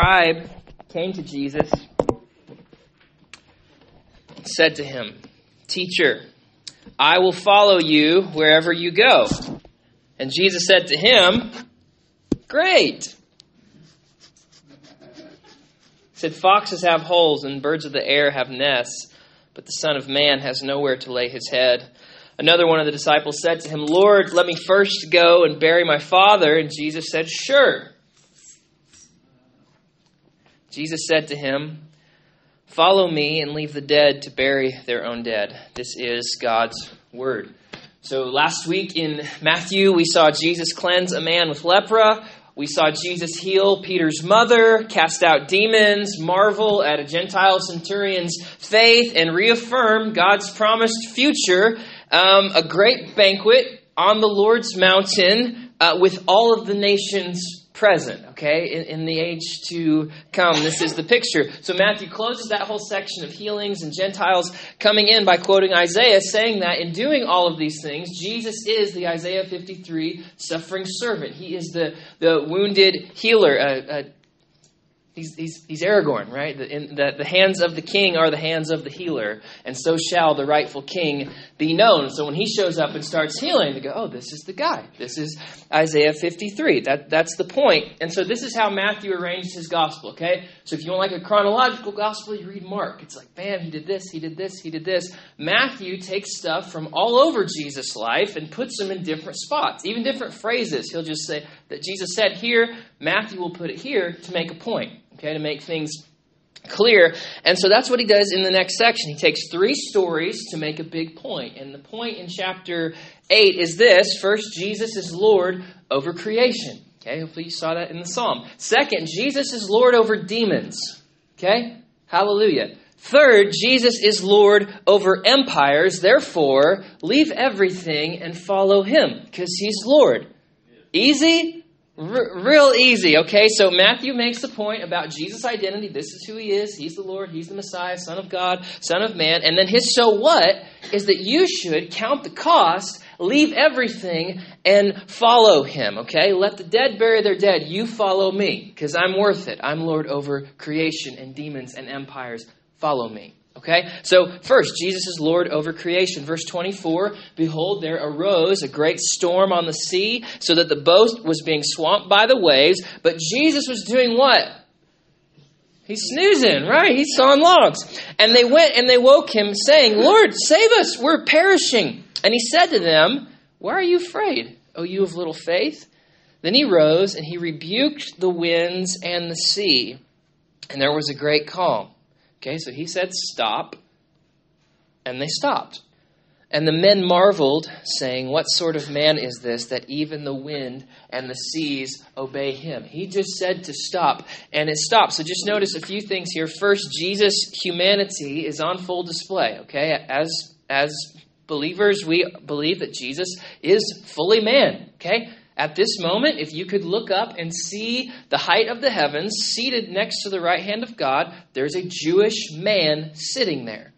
scribe came to Jesus and said to him, Teacher, I will follow you wherever you go. And Jesus said to him, Great. He said, Foxes have holes and birds of the air have nests, but the Son of Man has nowhere to lay his head. Another one of the disciples said to him, Lord, let me first go and bury my father. And Jesus said, Sure. Jesus said to him, Follow me and leave the dead to bury their own dead. This is God's word. So last week in Matthew, we saw Jesus cleanse a man with lepra. We saw Jesus heal Peter's mother, cast out demons, marvel at a Gentile centurion's faith, and reaffirm God's promised future. Um, a great banquet on the Lord's mountain uh, with all of the nations present, okay, in, in, the age to come. This is the picture. So Matthew closes that whole section of healings and Gentiles coming in by quoting Isaiah, saying that in doing all of these things, Jesus is the Isaiah 53 suffering servant. He is the, the wounded healer, uh, uh, He's, he's, he's Aragorn, right? The, in, the, the hands of the king are the hands of the healer, and so shall the rightful king be known. So when he shows up and starts healing, they go, oh, this is the guy. This is Isaiah 53. That, that's the point. And so this is how Matthew arranged his gospel, okay? So if you want like a chronological gospel, you read Mark. It's like, bam, he did this, he did this, he did this. Matthew takes stuff from all over Jesus' life and puts them in different spots, even different phrases. He'll just say that Jesus said here, Matthew will put it here to make a point okay, to make things clear. And so that's what he does in the next section. He takes three stories to make a big point. And the point in chapter 8 is this first, Jesus is Lord over creation. Okay, hopefully you saw that in the psalm. Second, Jesus is Lord over demons. Okay, hallelujah. Third, Jesus is Lord over empires. Therefore, leave everything and follow him because he's Lord. Easy? R- real easy, okay? So Matthew makes the point about Jesus' identity. This is who he is. He's the Lord. He's the Messiah, Son of God, Son of Man. And then his so what is that you should count the cost, leave everything, and follow him, okay? Let the dead bury their dead. You follow me, because I'm worth it. I'm Lord over creation and demons and empires. Follow me. Okay? So, first, Jesus is Lord over creation. Verse 24 Behold, there arose a great storm on the sea, so that the boat was being swamped by the waves. But Jesus was doing what? He's snoozing, right? He's sawing logs. And they went and they woke him, saying, Lord, save us, we're perishing. And he said to them, Why are you afraid, O you of little faith? Then he rose and he rebuked the winds and the sea, and there was a great calm. Okay, so he said, Stop. And they stopped. And the men marveled, saying, What sort of man is this that even the wind and the seas obey him? He just said to stop, and it stopped. So just notice a few things here. First, Jesus' humanity is on full display. Okay, as as believers, we believe that Jesus is fully man. Okay, at this moment, if you could look up and see the height of the heavens, seated next to the right hand of God, there's a Jewish man sitting there.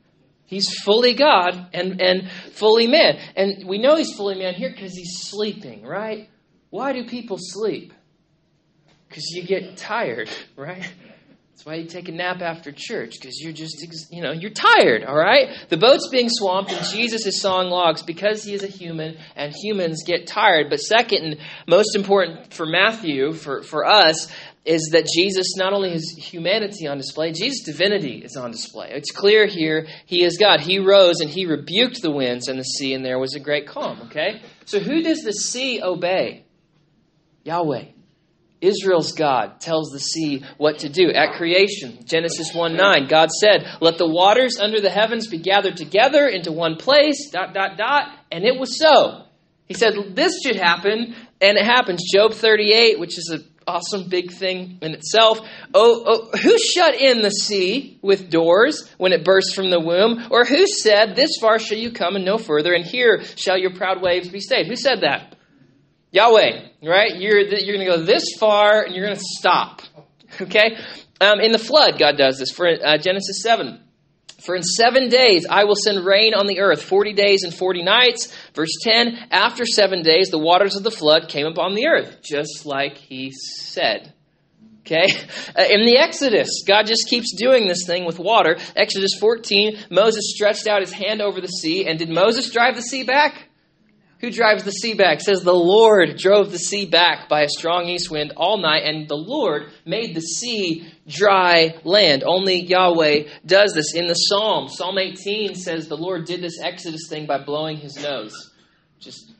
He's fully God and, and fully man. And we know he's fully man here because he's sleeping, right? Why do people sleep? Because you get tired, right? That's why you take a nap after church, because you're just, you know, you're tired, all right? The boat's being swamped, and Jesus is sawing logs because he is a human, and humans get tired. But second, and most important for Matthew, for, for us, is that Jesus, not only his humanity on display, Jesus' divinity is on display. It's clear here he is God. He rose and he rebuked the winds and the sea, and there was a great calm, okay? So who does the sea obey? Yahweh. Israel's God tells the sea what to do. At creation, Genesis 1 9, God said, Let the waters under the heavens be gathered together into one place, dot, dot, dot, and it was so. He said, This should happen, and it happens. Job 38, which is an awesome big thing in itself. Oh, oh, who shut in the sea with doors when it burst from the womb? Or who said, This far shall you come and no further, and here shall your proud waves be stayed? Who said that? Yahweh, right? You're, you're going to go this far and you're going to stop. Okay? Um, in the flood, God does this. For uh, Genesis 7. For in seven days I will send rain on the earth, 40 days and 40 nights. Verse 10 After seven days, the waters of the flood came upon the earth, just like he said. Okay? Uh, in the Exodus, God just keeps doing this thing with water. Exodus 14, Moses stretched out his hand over the sea, and did Moses drive the sea back? Who drives the sea back? Says the Lord drove the sea back by a strong east wind all night, and the Lord made the sea dry land. Only Yahweh does this. In the Psalm, Psalm 18 says the Lord did this Exodus thing by blowing his nose. Just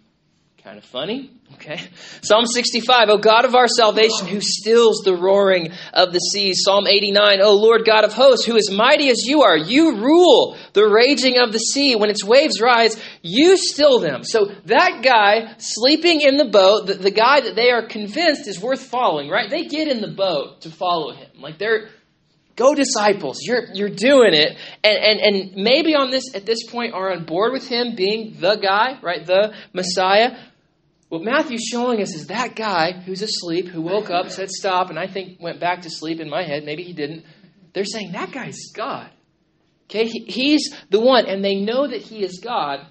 kind of funny. Okay. Psalm 65, O God of our salvation, who stills the roaring of the seas. Psalm 89, O Lord God of hosts, who is mighty as you are, you rule the raging of the sea. When its waves rise, you still them. So that guy sleeping in the boat, the, the guy that they are convinced is worth following, right? They get in the boat to follow him. Like they're, go disciples you're you're doing it and and and maybe on this at this point are on board with him being the guy right the messiah what Matthew's showing us is that guy who's asleep, who woke up, said stop, and I think went back to sleep in my head. Maybe he didn't. They're saying that guy's God. Okay, he's the one, and they know that he is God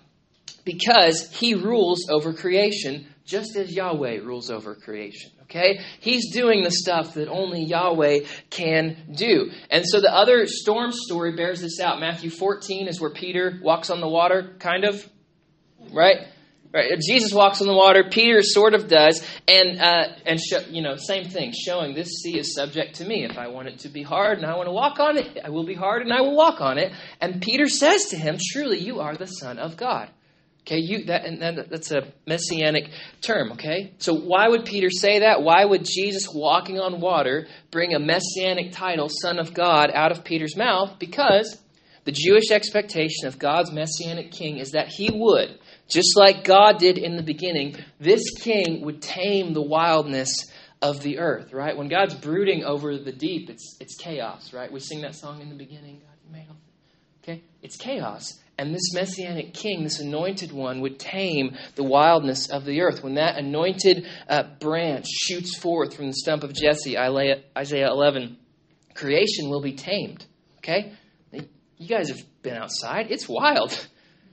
because he rules over creation, just as Yahweh rules over creation. Okay? He's doing the stuff that only Yahweh can do. And so the other storm story bears this out. Matthew 14 is where Peter walks on the water, kind of, right? Right, Jesus walks on the water. Peter sort of does, and uh, and you know, same thing, showing this sea is subject to me. If I want it to be hard and I want to walk on it, I will be hard and I will walk on it. And Peter says to him, "Truly, you are the Son of God." Okay, you that and that, that's a messianic term. Okay, so why would Peter say that? Why would Jesus walking on water bring a messianic title, Son of God, out of Peter's mouth? Because the Jewish expectation of God's messianic king is that he would just like God did in the beginning, this king would tame the wildness of the earth, right? When God's brooding over the deep, it's, it's chaos, right? We sing that song in the beginning. God made. Okay? It's chaos. And this messianic king, this anointed one, would tame the wildness of the earth. When that anointed uh, branch shoots forth from the stump of Jesse, Isaiah 11, creation will be tamed. Okay? You guys have been outside. It's wild.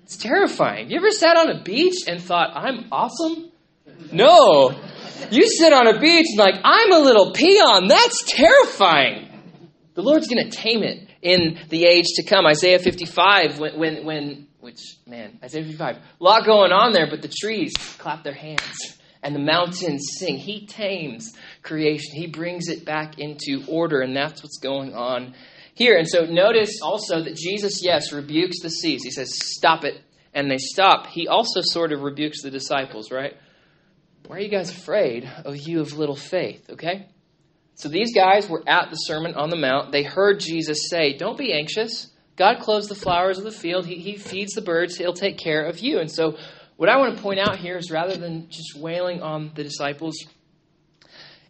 It's terrifying. You ever sat on a beach and thought, I'm awesome? No. You sit on a beach and like, I'm a little peon. That's terrifying. The Lord's going to tame it in the age to come. Isaiah 55, when, when, when, which, man, Isaiah 55, a lot going on there, but the trees clap their hands and the mountains sing. He tames creation, He brings it back into order, and that's what's going on here. And so notice also that Jesus, yes, rebukes the seas. He says, Stop it. And they stop. He also sort of rebukes the disciples, right? Why are you guys afraid of you of little faith? Okay? So these guys were at the Sermon on the Mount. They heard Jesus say, Don't be anxious. God clothes the flowers of the field. He, he feeds the birds. He'll take care of you. And so, what I want to point out here is rather than just wailing on the disciples,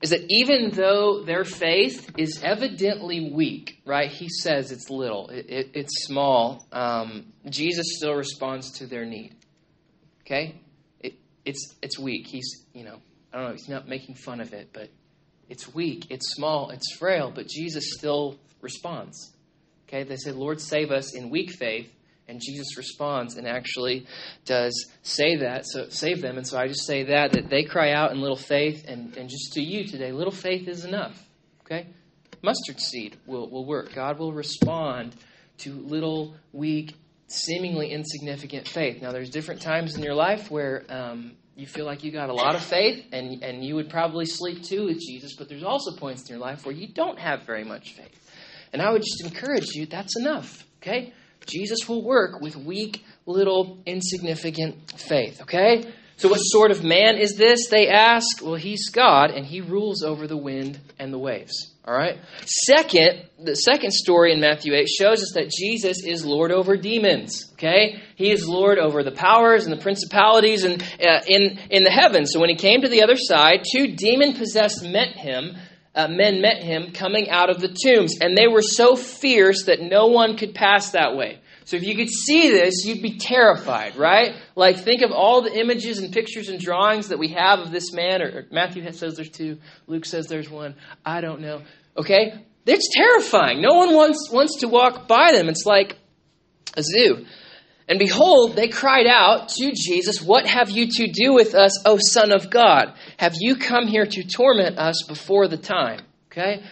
is that even though their faith is evidently weak, right? He says it's little, it, it, it's small. Um, Jesus still responds to their need. Okay, it, it's it's weak. He's you know I don't know. He's not making fun of it, but it's weak, it's small, it's frail. But Jesus still responds. Okay, they said, "Lord, save us in weak faith." And Jesus responds and actually does say that, so save them. And so I just say that, that they cry out in little faith, and, and just to you today, little faith is enough. Okay? Mustard seed will, will work. God will respond to little, weak, seemingly insignificant faith. Now, there's different times in your life where um, you feel like you got a lot of faith, and, and you would probably sleep too with Jesus, but there's also points in your life where you don't have very much faith. And I would just encourage you that's enough. Okay? Jesus will work with weak, little, insignificant faith. Okay? So, what sort of man is this? They ask. Well, he's God, and he rules over the wind and the waves. All right? Second, the second story in Matthew 8 shows us that Jesus is Lord over demons. Okay? He is Lord over the powers and the principalities and, uh, in, in the heavens. So, when he came to the other side, two demon possessed met him uh, men met him coming out of the tombs, and they were so fierce that no one could pass that way. So if you could see this, you'd be terrified, right? Like think of all the images and pictures and drawings that we have of this man. Or, or Matthew says there's two. Luke says there's one. I don't know. Okay, it's terrifying. No one wants wants to walk by them. It's like a zoo. And behold, they cried out to Jesus, What have you to do with us, O Son of God? Have you come here to torment us before the time? Okay?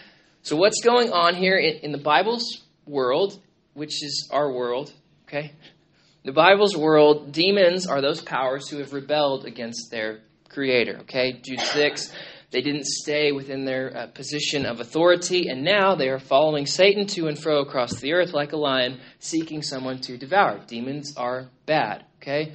So, what's going on here in, in the Bible's world, which is our world, okay? The Bible's world, demons are those powers who have rebelled against their creator, okay? Jude 6, they didn't stay within their uh, position of authority, and now they are following Satan to and fro across the earth like a lion, seeking someone to devour. Demons are bad, okay?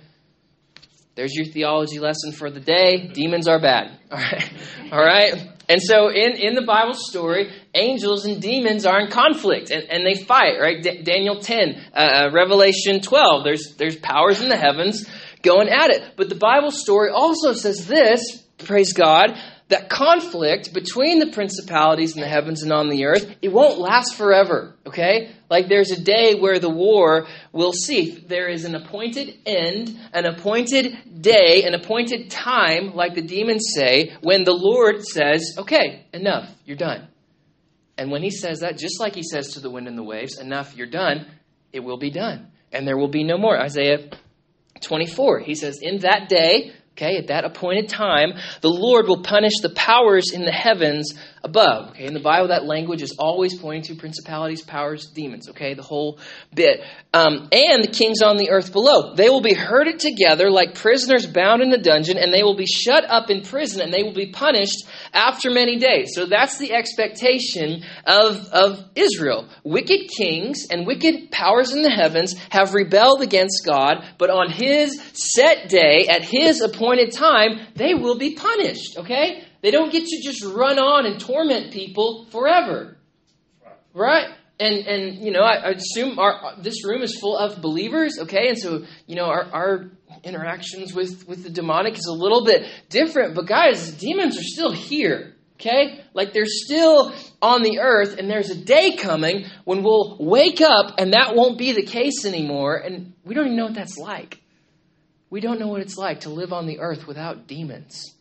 There's your theology lesson for the day. Demons are bad. All right. All right. And so in, in the Bible story, angels and demons are in conflict and, and they fight, right? D- Daniel 10, uh, uh, Revelation 12, there's, there's powers in the heavens going at it. But the Bible story also says this, praise God, that conflict between the principalities in the heavens and on the earth, it won't last forever, okay? Like there's a day where the war will cease. There is an appointed end, an appointed day, an appointed time, like the demons say, when the Lord says, okay, enough, you're done. And when he says that, just like he says to the wind and the waves, enough, you're done, it will be done. And there will be no more. Isaiah 24, he says, in that day, Okay, at that appointed time, the Lord will punish the powers in the heavens above. Okay, in the Bible, that language is always pointing to principalities, powers, demons. Okay, the whole bit. Um, and the kings on the earth below. They will be herded together like prisoners bound in the dungeon, and they will be shut up in prison, and they will be punished after many days. So that's the expectation of, of Israel. Wicked kings and wicked powers in the heavens have rebelled against God, but on his set day, at his appointed time, they will be punished, okay? They don't get to just run on and torment people forever. Right? And, and you know, I, I assume our, this room is full of believers, okay? And so, you know, our, our interactions with, with the demonic is a little bit different. But guys, demons are still here. Okay? Like they're still on the earth, and there's a day coming when we'll wake up and that won't be the case anymore. And we don't even know what that's like. We don't know what it's like to live on the earth without demons.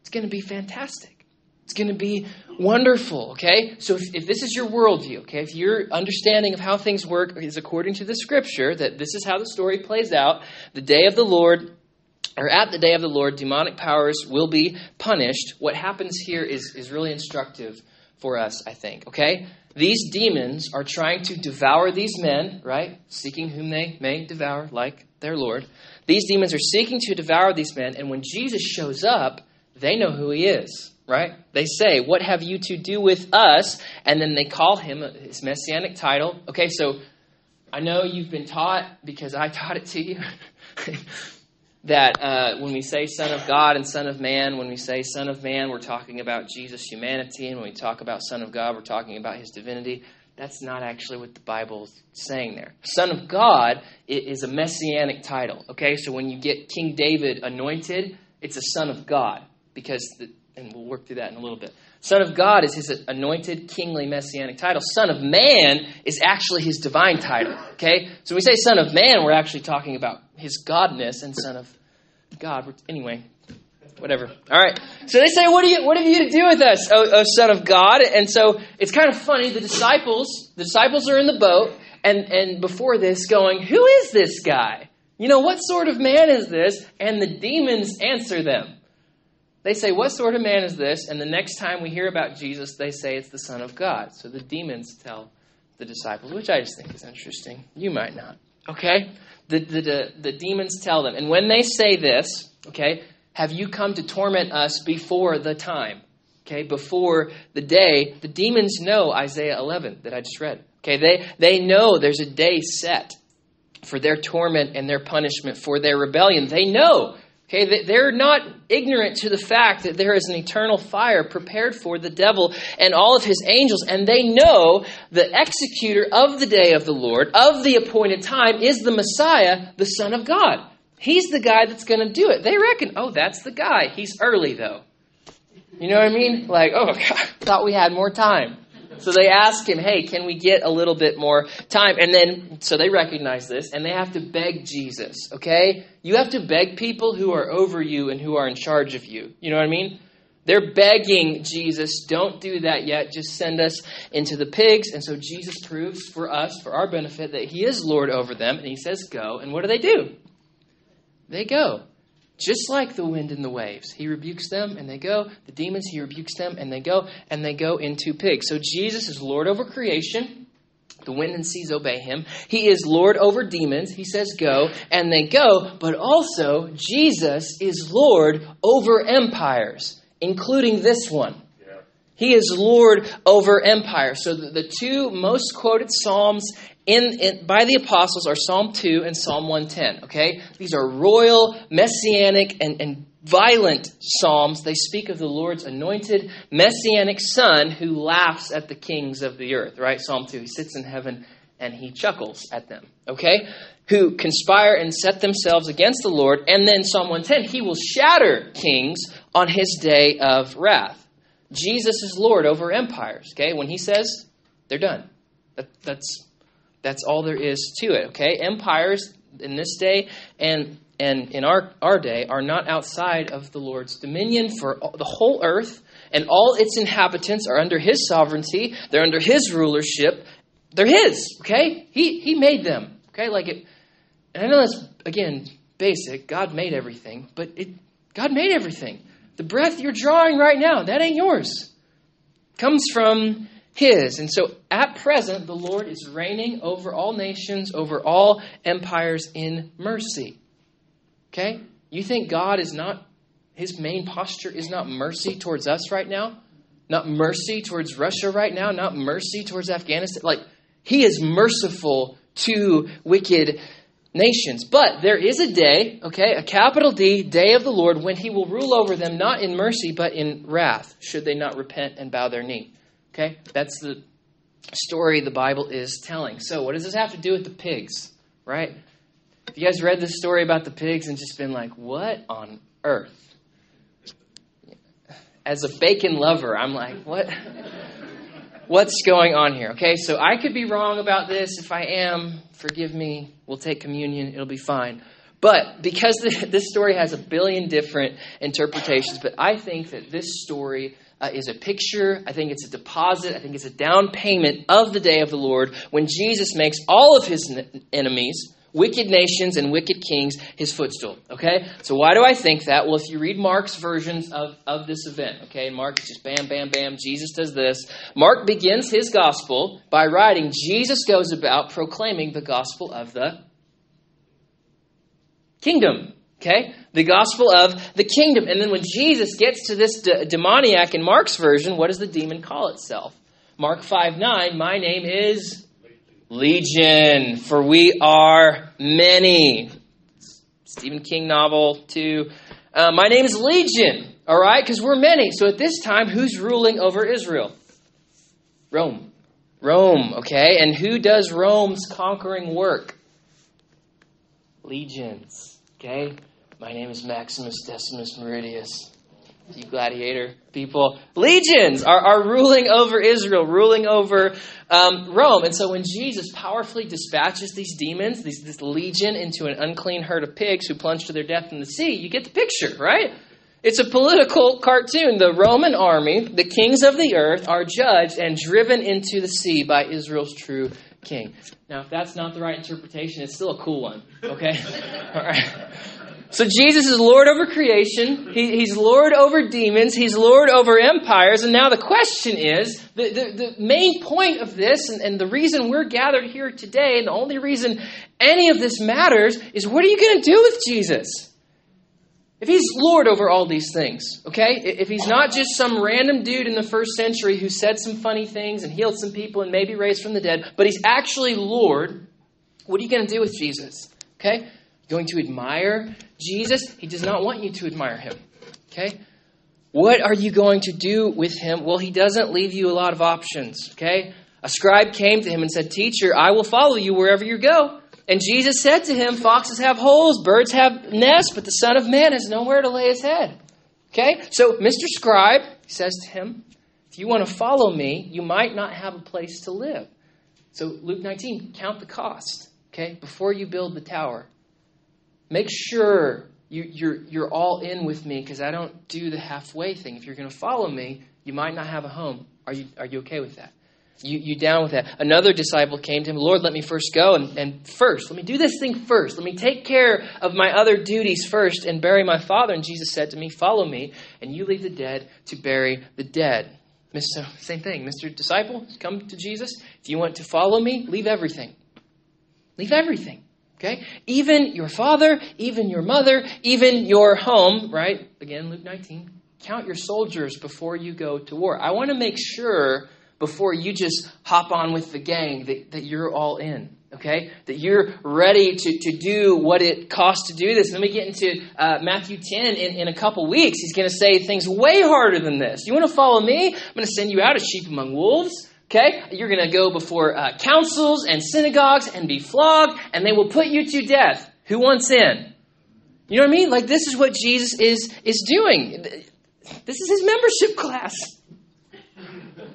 It's going to be fantastic. It's going to be wonderful, okay? So if, if this is your worldview, okay, if your understanding of how things work is according to the scripture, that this is how the story plays out, the day of the Lord, or at the day of the Lord, demonic powers will be punished. What happens here is, is really instructive for us, I think, okay? These demons are trying to devour these men, right? Seeking whom they may devour, like their Lord. These demons are seeking to devour these men, and when Jesus shows up, they know who he is right? They say, What have you to do with us? And then they call him his messianic title. Okay, so I know you've been taught, because I taught it to you, that uh, when we say Son of God and Son of Man, when we say Son of Man, we're talking about Jesus' humanity. And when we talk about Son of God, we're talking about his divinity. That's not actually what the Bible's saying there. Son of God is a messianic title. Okay, so when you get King David anointed, it's a Son of God because the, and we'll work through that in a little bit. Son of God is his anointed kingly messianic title. Son of Man is actually his divine title. Okay? So when we say Son of Man, we're actually talking about his godness and Son of God. Anyway, whatever. All right. So they say, "What do you? What have you to do with us, O, Son of God?" And so it's kind of funny. The disciples, the disciples are in the boat, and and before this, going, "Who is this guy? You know, what sort of man is this?" And the demons answer them. They say, What sort of man is this? And the next time we hear about Jesus, they say it's the Son of God. So the demons tell the disciples, which I just think is interesting. You might not. Okay? The, the, the, the demons tell them. And when they say this, okay, have you come to torment us before the time? Okay, before the day, the demons know Isaiah 11 that I just read. Okay, they, they know there's a day set for their torment and their punishment for their rebellion. They know Okay, they're not ignorant to the fact that there is an eternal fire prepared for the devil and all of his angels, and they know the executor of the day of the Lord, of the appointed time, is the Messiah, the Son of God. He's the guy that's going to do it. They reckon, oh, that's the guy. He's early, though. You know what I mean? Like, oh, God, thought we had more time. So they ask him, hey, can we get a little bit more time? And then, so they recognize this and they have to beg Jesus, okay? You have to beg people who are over you and who are in charge of you. You know what I mean? They're begging Jesus, don't do that yet. Just send us into the pigs. And so Jesus proves for us, for our benefit, that he is Lord over them. And he says, go. And what do they do? They go. Just like the wind and the waves. He rebukes them and they go. The demons, he rebukes them and they go, and they go into pigs. So Jesus is Lord over creation. The wind and seas obey him. He is Lord over demons. He says go, and they go. But also, Jesus is Lord over empires, including this one. He is Lord over empire. So the, the two most quoted Psalms in, in, by the apostles are Psalm 2 and Psalm 110. Okay? These are royal, messianic, and, and violent Psalms. They speak of the Lord's anointed, messianic son who laughs at the kings of the earth. Right? Psalm 2. He sits in heaven and he chuckles at them. Okay? Who conspire and set themselves against the Lord. And then Psalm 110, he will shatter kings on his day of wrath. Jesus is Lord over empires. Okay, when He says they're done, that, that's that's all there is to it. Okay, empires in this day and and in our our day are not outside of the Lord's dominion for the whole earth, and all its inhabitants are under His sovereignty. They're under His rulership. They're His. Okay, He He made them. Okay, like it. And I know that's again basic. God made everything, but it God made everything. The breath you're drawing right now, that ain't yours. Comes from his. And so at present, the Lord is reigning over all nations, over all empires in mercy. Okay? You think God is not, his main posture is not mercy towards us right now? Not mercy towards Russia right now? Not mercy towards Afghanistan? Like, he is merciful to wicked nations. But there is a day, okay, a capital D, day of the Lord, when he will rule over them not in mercy, but in wrath, should they not repent and bow their knee. Okay? That's the story the Bible is telling. So, what does this have to do with the pigs, right? Have you guys read this story about the pigs and just been like, what on earth? As a bacon lover, I'm like, what? what's going on here? Okay, so I could be wrong about this. If I am, forgive me. We'll take communion. It'll be fine. But because this story has a billion different interpretations, but I think that this story uh, is a picture. I think it's a deposit. I think it's a down payment of the day of the Lord when Jesus makes all of his enemies wicked nations and wicked kings his footstool. Okay? So why do I think that? Well, if you read Mark's versions of, of this event, okay, Mark is just bam, bam, bam, Jesus does this. Mark begins his gospel by writing, Jesus goes about proclaiming the gospel of the kingdom. Okay? The gospel of the kingdom. And then when Jesus gets to this de- demoniac in Mark's version, what does the demon call itself? Mark 5 9, my name is Legion, for we are many. Stephen King novel, too. Uh, my name is Legion, all right, because we're many. So at this time, who's ruling over Israel? Rome. Rome, okay? And who does Rome's conquering work? Legions, okay? My name is Maximus Decimus Meridius you gladiator people, legions are, are ruling over Israel, ruling over um, Rome. And so when Jesus powerfully dispatches these demons, these, this legion, into an unclean herd of pigs who plunge to their death in the sea, you get the picture, right? It's a political cartoon. The Roman army, the kings of the earth, are judged and driven into the sea by Israel's true king. Now, if that's not the right interpretation, it's still a cool one, okay? All right. So Jesus is Lord over creation. He, he's Lord over demons. He's Lord over empires. And now the question is the, the, the main point of this, and, and the reason we're gathered here today, and the only reason any of this matters, is what are you going to do with Jesus? If he's Lord over all these things, okay? If he's not just some random dude in the first century who said some funny things and healed some people and maybe raised from the dead, but he's actually Lord, what are you going to do with Jesus? Okay? going to admire Jesus? He does not want you to admire him. Okay? What are you going to do with him? Well, he doesn't leave you a lot of options. Okay? A scribe came to him and said, Teacher, I will follow you wherever you go. And Jesus said to him, Foxes have holes, birds have nests, but the Son of Man has nowhere to lay his head. Okay? So, Mr. Scribe, says to him, If you want to follow me, you might not have a place to live. So, Luke 19, count the cost. Okay? Before you build the tower, Make sure you, are you're, you're all in with me because I don't do the halfway thing. If you're going to follow me, you might not have a home. Are you, are you okay with that? You, you down with that? Another disciple came to him, Lord, let me first go and, and first, let me do this thing first. Let me take care of my other duties first and bury my father. And Jesus said to me, Follow me, and you leave the dead to bury the dead. Mr. Same thing. Mr. Disciple, come to Jesus. If you want to follow me, leave everything. Leave everything. Okay? Even your father, even your mother, even your home, right? Again, Luke 19. Count your soldiers before you go to war. I want to make sure before you just hop on with the gang that, that you're all in. Okay? That you're ready to, to do what it costs to do this. Let me get into uh, Matthew 10 in, in a couple weeks. He's going to say things way harder than this. You want to follow me? I'm going to send you out as sheep among wolves. Okay? You're going to go before uh, councils and synagogues and be flogged, and they will put you to death. Who wants in? You know what I mean? Like, this is what Jesus is, is doing. This is his membership class.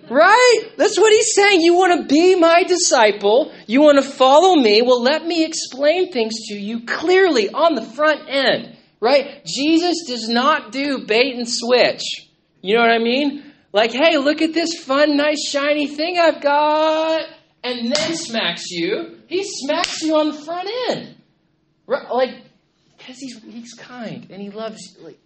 Right? That's what he's saying. You want to be my disciple. You want to follow me. Well, let me explain things to you clearly on the front end. Right? Jesus does not do bait and switch. You know what I mean? Like, hey, look at this fun, nice, shiny thing I've got. And then smacks you. He smacks you on the front end. Right? Like, because he's, he's kind and he loves you. Like,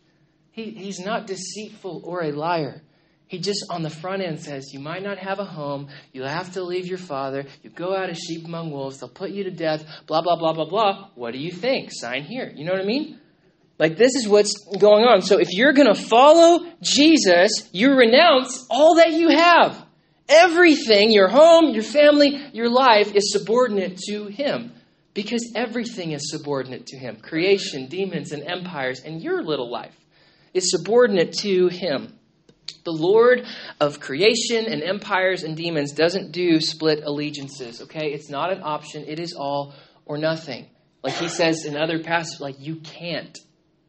he, he's not deceitful or a liar. He just on the front end says, You might not have a home. You'll have to leave your father. You go out as sheep among wolves. They'll put you to death. Blah, blah, blah, blah, blah. What do you think? Sign here. You know what I mean? Like, this is what's going on. So, if you're going to follow Jesus, you renounce all that you have. Everything, your home, your family, your life, is subordinate to Him. Because everything is subordinate to Him creation, demons, and empires, and your little life is subordinate to Him. The Lord of creation and empires and demons doesn't do split allegiances, okay? It's not an option, it is all or nothing. Like he says in other passages, like you can't.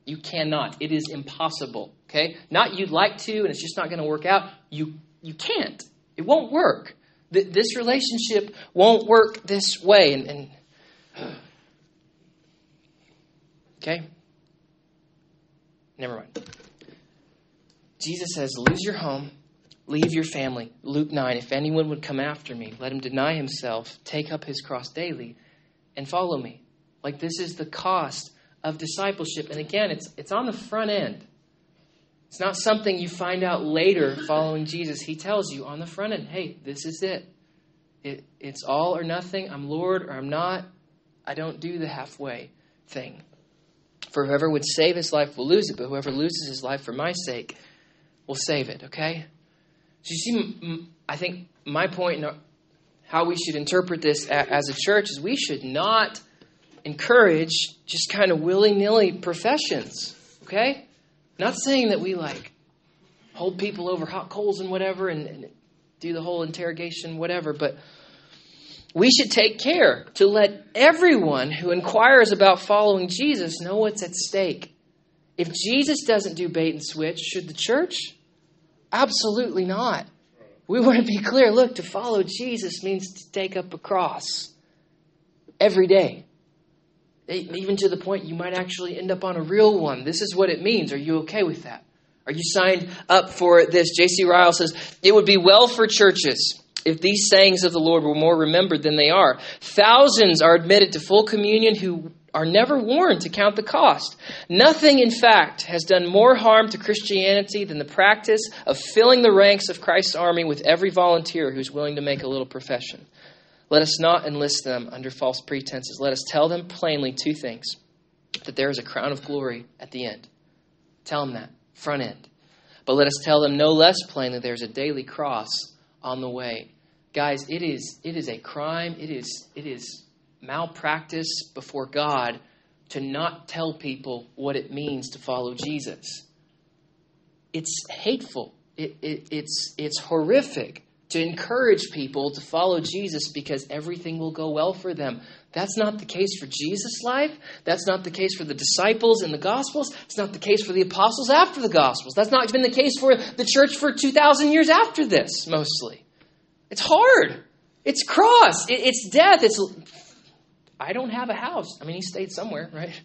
You cannot. It is impossible. Okay? Not you'd like to, and it's just not going to work out. You you can't. It won't work. Th- this relationship won't work this way. And, and okay, never mind. Jesus says, "Lose your home, leave your family." Luke nine. If anyone would come after me, let him deny himself, take up his cross daily, and follow me. Like this is the cost of discipleship. And again, it's, it's on the front end. It's not something you find out later following Jesus. He tells you on the front end, hey, this is it. it. It's all or nothing. I'm Lord or I'm not. I don't do the halfway thing. For whoever would save his life will lose it, but whoever loses his life for my sake will save it, okay? So you see, I think my point in how we should interpret this as a church is we should not encourage just kind of willy nilly professions, okay? Not saying that we like hold people over hot coals and whatever and, and do the whole interrogation, whatever, but we should take care to let everyone who inquires about following Jesus know what's at stake. If Jesus doesn't do bait and switch, should the church? Absolutely not. We want to be clear. Look, to follow Jesus means to take up a cross every day even to the point you might actually end up on a real one. This is what it means. Are you okay with that? Are you signed up for this? J.C. Ryle says, It would be well for churches if these sayings of the Lord were more remembered than they are. Thousands are admitted to full communion who are never warned to count the cost. Nothing, in fact, has done more harm to Christianity than the practice of filling the ranks of Christ's army with every volunteer who's willing to make a little profession. Let us not enlist them under false pretenses. Let us tell them plainly two things that there is a crown of glory at the end. Tell them that, front end. But let us tell them no less plainly there's a daily cross on the way. Guys, it is, it is a crime, it is, it is malpractice before God to not tell people what it means to follow Jesus. It's hateful, it, it, it's, it's horrific to encourage people to follow Jesus because everything will go well for them. That's not the case for Jesus' life. That's not the case for the disciples in the Gospels. It's not the case for the apostles after the Gospels. That's not been the case for the church for 2,000 years after this, mostly. It's hard. It's cross. It's death. It's. I don't have a house. I mean, he stayed somewhere, right?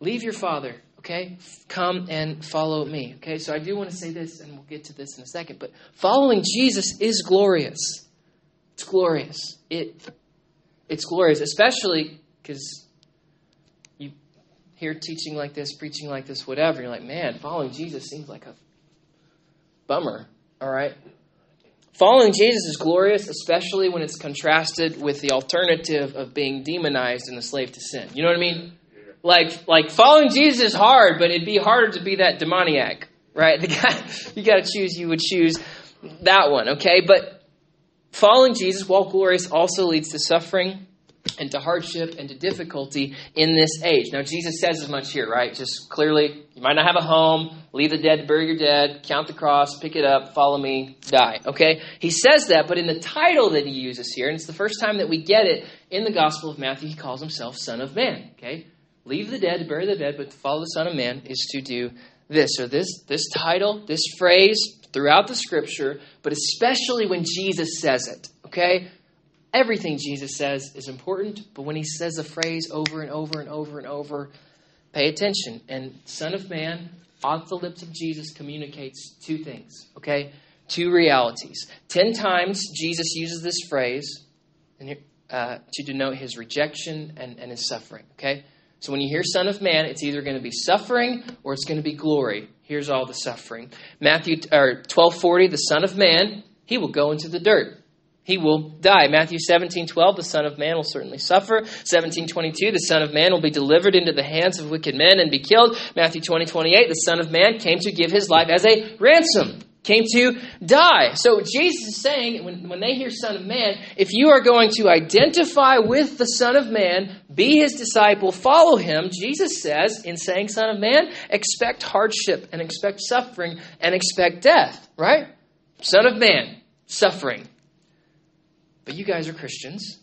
Leave your father, Okay? Come and follow me. Okay? So I do want to say this, and we'll get to this in a second, but following Jesus is glorious. It's glorious. It, it's glorious, especially because you hear teaching like this, preaching like this, whatever. You're like, man, following Jesus seems like a bummer. All right? Following Jesus is glorious, especially when it's contrasted with the alternative of being demonized and a slave to sin. You know what I mean? Like, like following Jesus is hard, but it'd be harder to be that demoniac, right? The guy you got to choose, you would choose that one, okay? But following Jesus, while glorious, also leads to suffering and to hardship and to difficulty in this age. Now, Jesus says as much here, right? Just clearly, you might not have a home, leave the dead bury your dead, count the cross, pick it up, follow me, die. Okay? He says that, but in the title that he uses here, and it's the first time that we get it in the Gospel of Matthew, he calls himself Son of Man. Okay? Leave the dead bury the dead, but to follow the Son of Man is to do this. So this this title, this phrase throughout the scripture, but especially when Jesus says it. Okay? Everything Jesus says is important, but when he says a phrase over and over and over and over, pay attention. And Son of Man, off the lips of Jesus, communicates two things, okay? Two realities. Ten times Jesus uses this phrase uh, to denote his rejection and, and his suffering, okay? So when you hear Son of Man, it's either going to be suffering or it's going to be glory. Here's all the suffering. Matthew or 1240, the Son of Man, he will go into the dirt he will die. Matthew 17, 12, the Son of Man will certainly suffer. 17, 22, the Son of Man will be delivered into the hands of wicked men and be killed. Matthew 20, 28, the Son of Man came to give his life as a ransom, came to die. So Jesus is saying, when, when they hear Son of Man, if you are going to identify with the Son of Man, be his disciple, follow him, Jesus says, in saying Son of Man, expect hardship and expect suffering and expect death, right? Son of Man, suffering but you guys are Christians.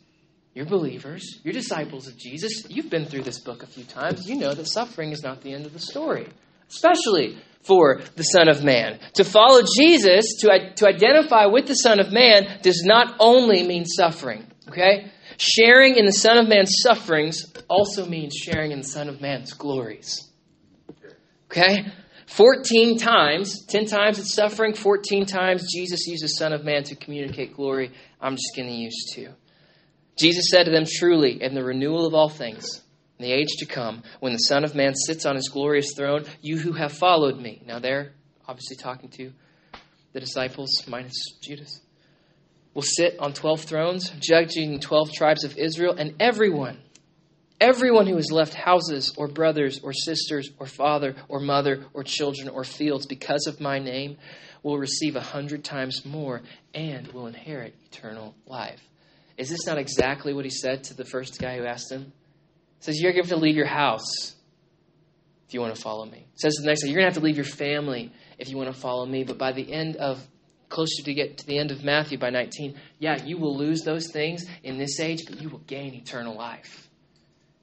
You're believers. You're disciples of Jesus. You've been through this book a few times. You know that suffering is not the end of the story, especially for the Son of Man. To follow Jesus, to, to identify with the Son of Man, does not only mean suffering. Okay? Sharing in the Son of Man's sufferings also means sharing in the Son of Man's glories. Okay? 14 times, 10 times it's suffering, 14 times Jesus uses the Son of Man to communicate glory. I'm just going to use two. Jesus said to them, Truly, in the renewal of all things, in the age to come, when the Son of Man sits on his glorious throne, you who have followed me. Now, they're obviously talking to the disciples, minus Judas, will sit on 12 thrones, judging 12 tribes of Israel, and everyone Everyone who has left houses or brothers or sisters or father or mother or children or fields because of my name will receive a hundred times more and will inherit eternal life. Is this not exactly what he said to the first guy who asked him? He says, You're going to have to leave your house if you want to follow me. He says the next day, You're going to have to leave your family if you want to follow me. But by the end of closer to get to the end of Matthew by 19, yeah, you will lose those things in this age, but you will gain eternal life.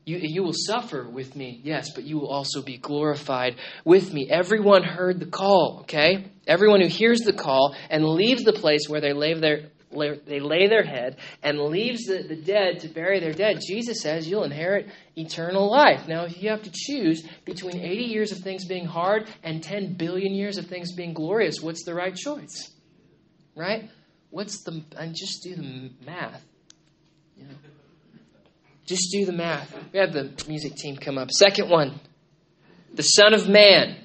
You, you will suffer with me, yes, but you will also be glorified with me. Everyone heard the call, okay? Everyone who hears the call and leaves the place where they lay their, they lay their head and leaves the, the dead to bury their dead, Jesus says you'll inherit eternal life. Now, if you have to choose between 80 years of things being hard and 10 billion years of things being glorious, what's the right choice? Right? What's the, and just do the math. You know. Just do the math. We have the music team come up. Second one the Son of Man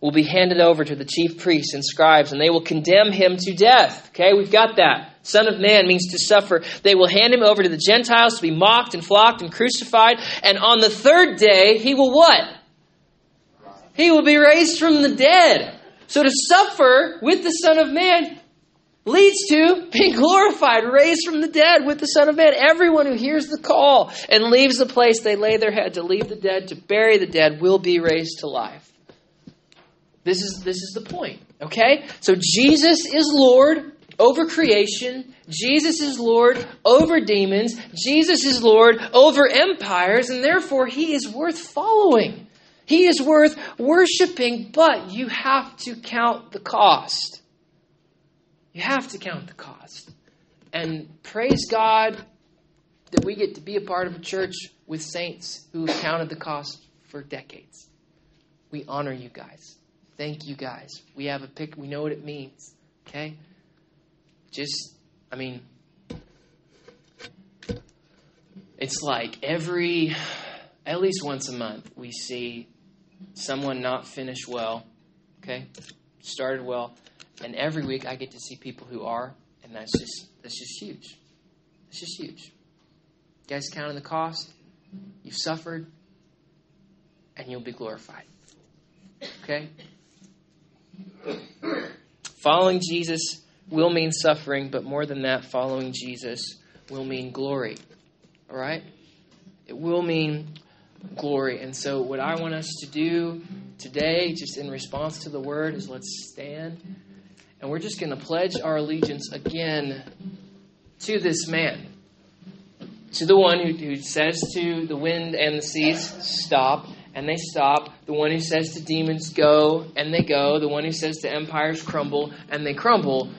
will be handed over to the chief priests and scribes, and they will condemn him to death. Okay, we've got that. Son of Man means to suffer. They will hand him over to the Gentiles to be mocked and flogged and crucified. And on the third day, he will what? He will be raised from the dead. So to suffer with the Son of Man leads to being glorified, raised from the dead with the Son of Man. Everyone who hears the call and leaves the place they lay their head to leave the dead, to bury the dead, will be raised to life. This is, this is the point, okay? So Jesus is Lord over creation. Jesus is Lord over demons. Jesus is Lord over empires, and therefore he is worth following. He is worth worshiping, but you have to count the cost. You have to count the cost. And praise God that we get to be a part of a church with saints who have counted the cost for decades. We honor you guys. Thank you guys. We have a pick. We know what it means. Okay? Just, I mean, it's like every, at least once a month, we see someone not finish well. Okay? Started well. And every week I get to see people who are, and that's just that's just huge. It's just huge. You guys counting the cost? You've suffered, and you'll be glorified. Okay? Following Jesus will mean suffering, but more than that, following Jesus will mean glory. All right? It will mean glory. And so, what I want us to do today, just in response to the word, is let's stand and we're just going to pledge our allegiance again to this man, to the one who, who says to the wind and the seas, stop, and they stop. The one who says to demons, go, and they go. The one who says to empires, crumble, and they crumble.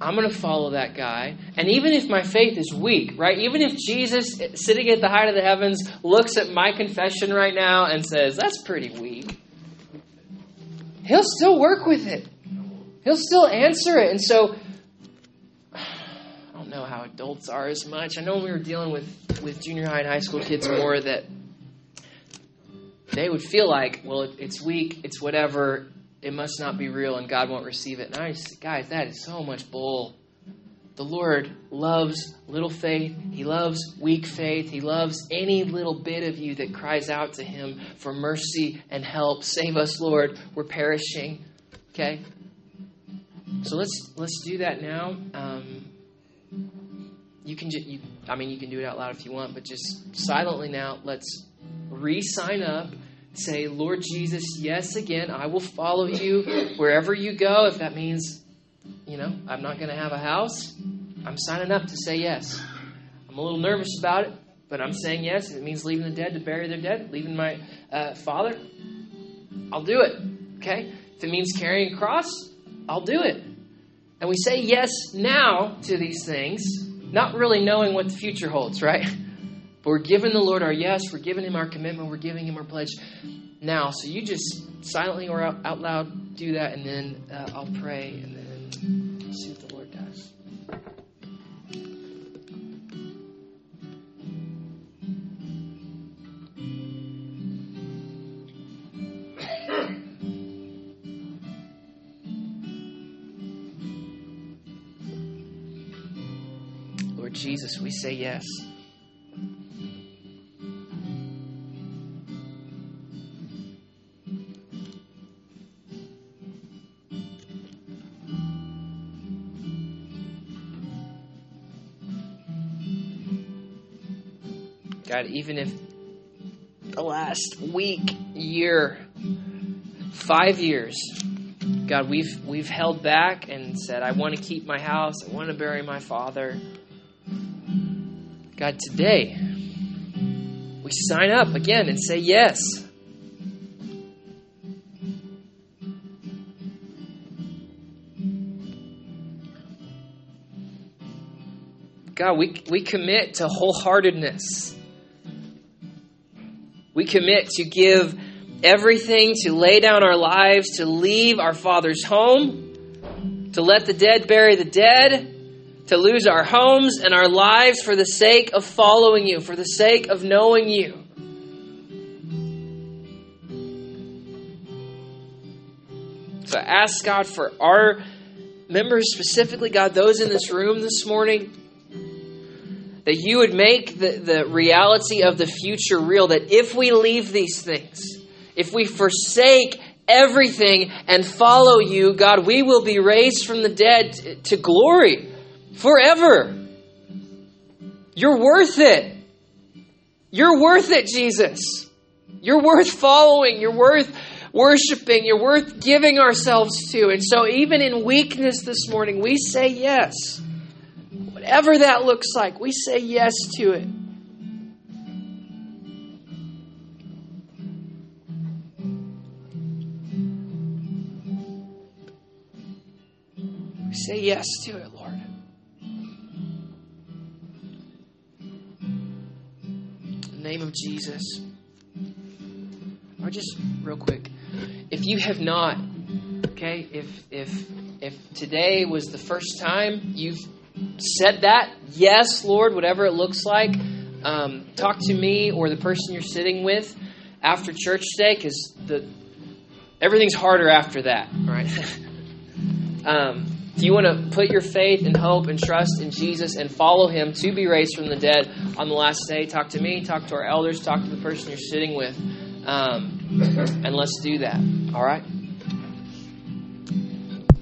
I'm going to follow that guy. And even if my faith is weak, right? Even if Jesus, sitting at the height of the heavens, looks at my confession right now and says, that's pretty weak, he'll still work with it. He'll still answer it. And so, I don't know how adults are as much. I know when we were dealing with, with junior high and high school kids more that they would feel like, well, it's weak, it's whatever, it must not be real, and God won't receive it. And I just, guys, that is so much bull. The Lord loves little faith. He loves weak faith. He loves any little bit of you that cries out to Him for mercy and help. Save us, Lord. We're perishing. Okay? So let's let's do that now. Um, you can just, I mean, you can do it out loud if you want, but just silently now. Let's re-sign up. Say, Lord Jesus, yes again. I will follow you wherever you go. If that means, you know, I'm not going to have a house, I'm signing up to say yes. I'm a little nervous about it, but I'm saying yes. It means leaving the dead to bury their dead, leaving my uh, father, I'll do it. Okay. If it means carrying a cross, I'll do it. And we say yes now to these things, not really knowing what the future holds, right? But we're giving the Lord our yes, we're giving Him our commitment, we're giving Him our pledge now. So you just silently or out, loud do that, and then uh, I'll pray, and then see what the Lord say yes. God, even if the last week, year, five years, God, we've we've held back and said, I want to keep my house, I want to bury my father. God, today we sign up again and say yes. God, we, we commit to wholeheartedness. We commit to give everything, to lay down our lives, to leave our Father's home, to let the dead bury the dead, to lose our homes and our lives for the sake of following you, for the sake of knowing you. So ask God for our members, specifically, God, those in this room this morning, that you would make the, the reality of the future real. That if we leave these things, if we forsake everything and follow you, God, we will be raised from the dead to glory forever. You're worth it. You're worth it, Jesus. You're worth following. You're worth worshiping. You're worth giving ourselves to. And so, even in weakness this morning, we say yes. Whatever that looks like, we say yes to it. We say yes to it, Lord. Name of Jesus. Or just real quick, if you have not, okay, if if if today was the first time you've said that, yes, Lord, whatever it looks like, um, talk to me or the person you're sitting with after church today, because the everything's harder after that, right? um, if you want to put your faith and hope and trust in Jesus and follow Him to be raised from the dead on the last day, talk to me, talk to our elders, talk to the person you're sitting with, um, and let's do that. All right.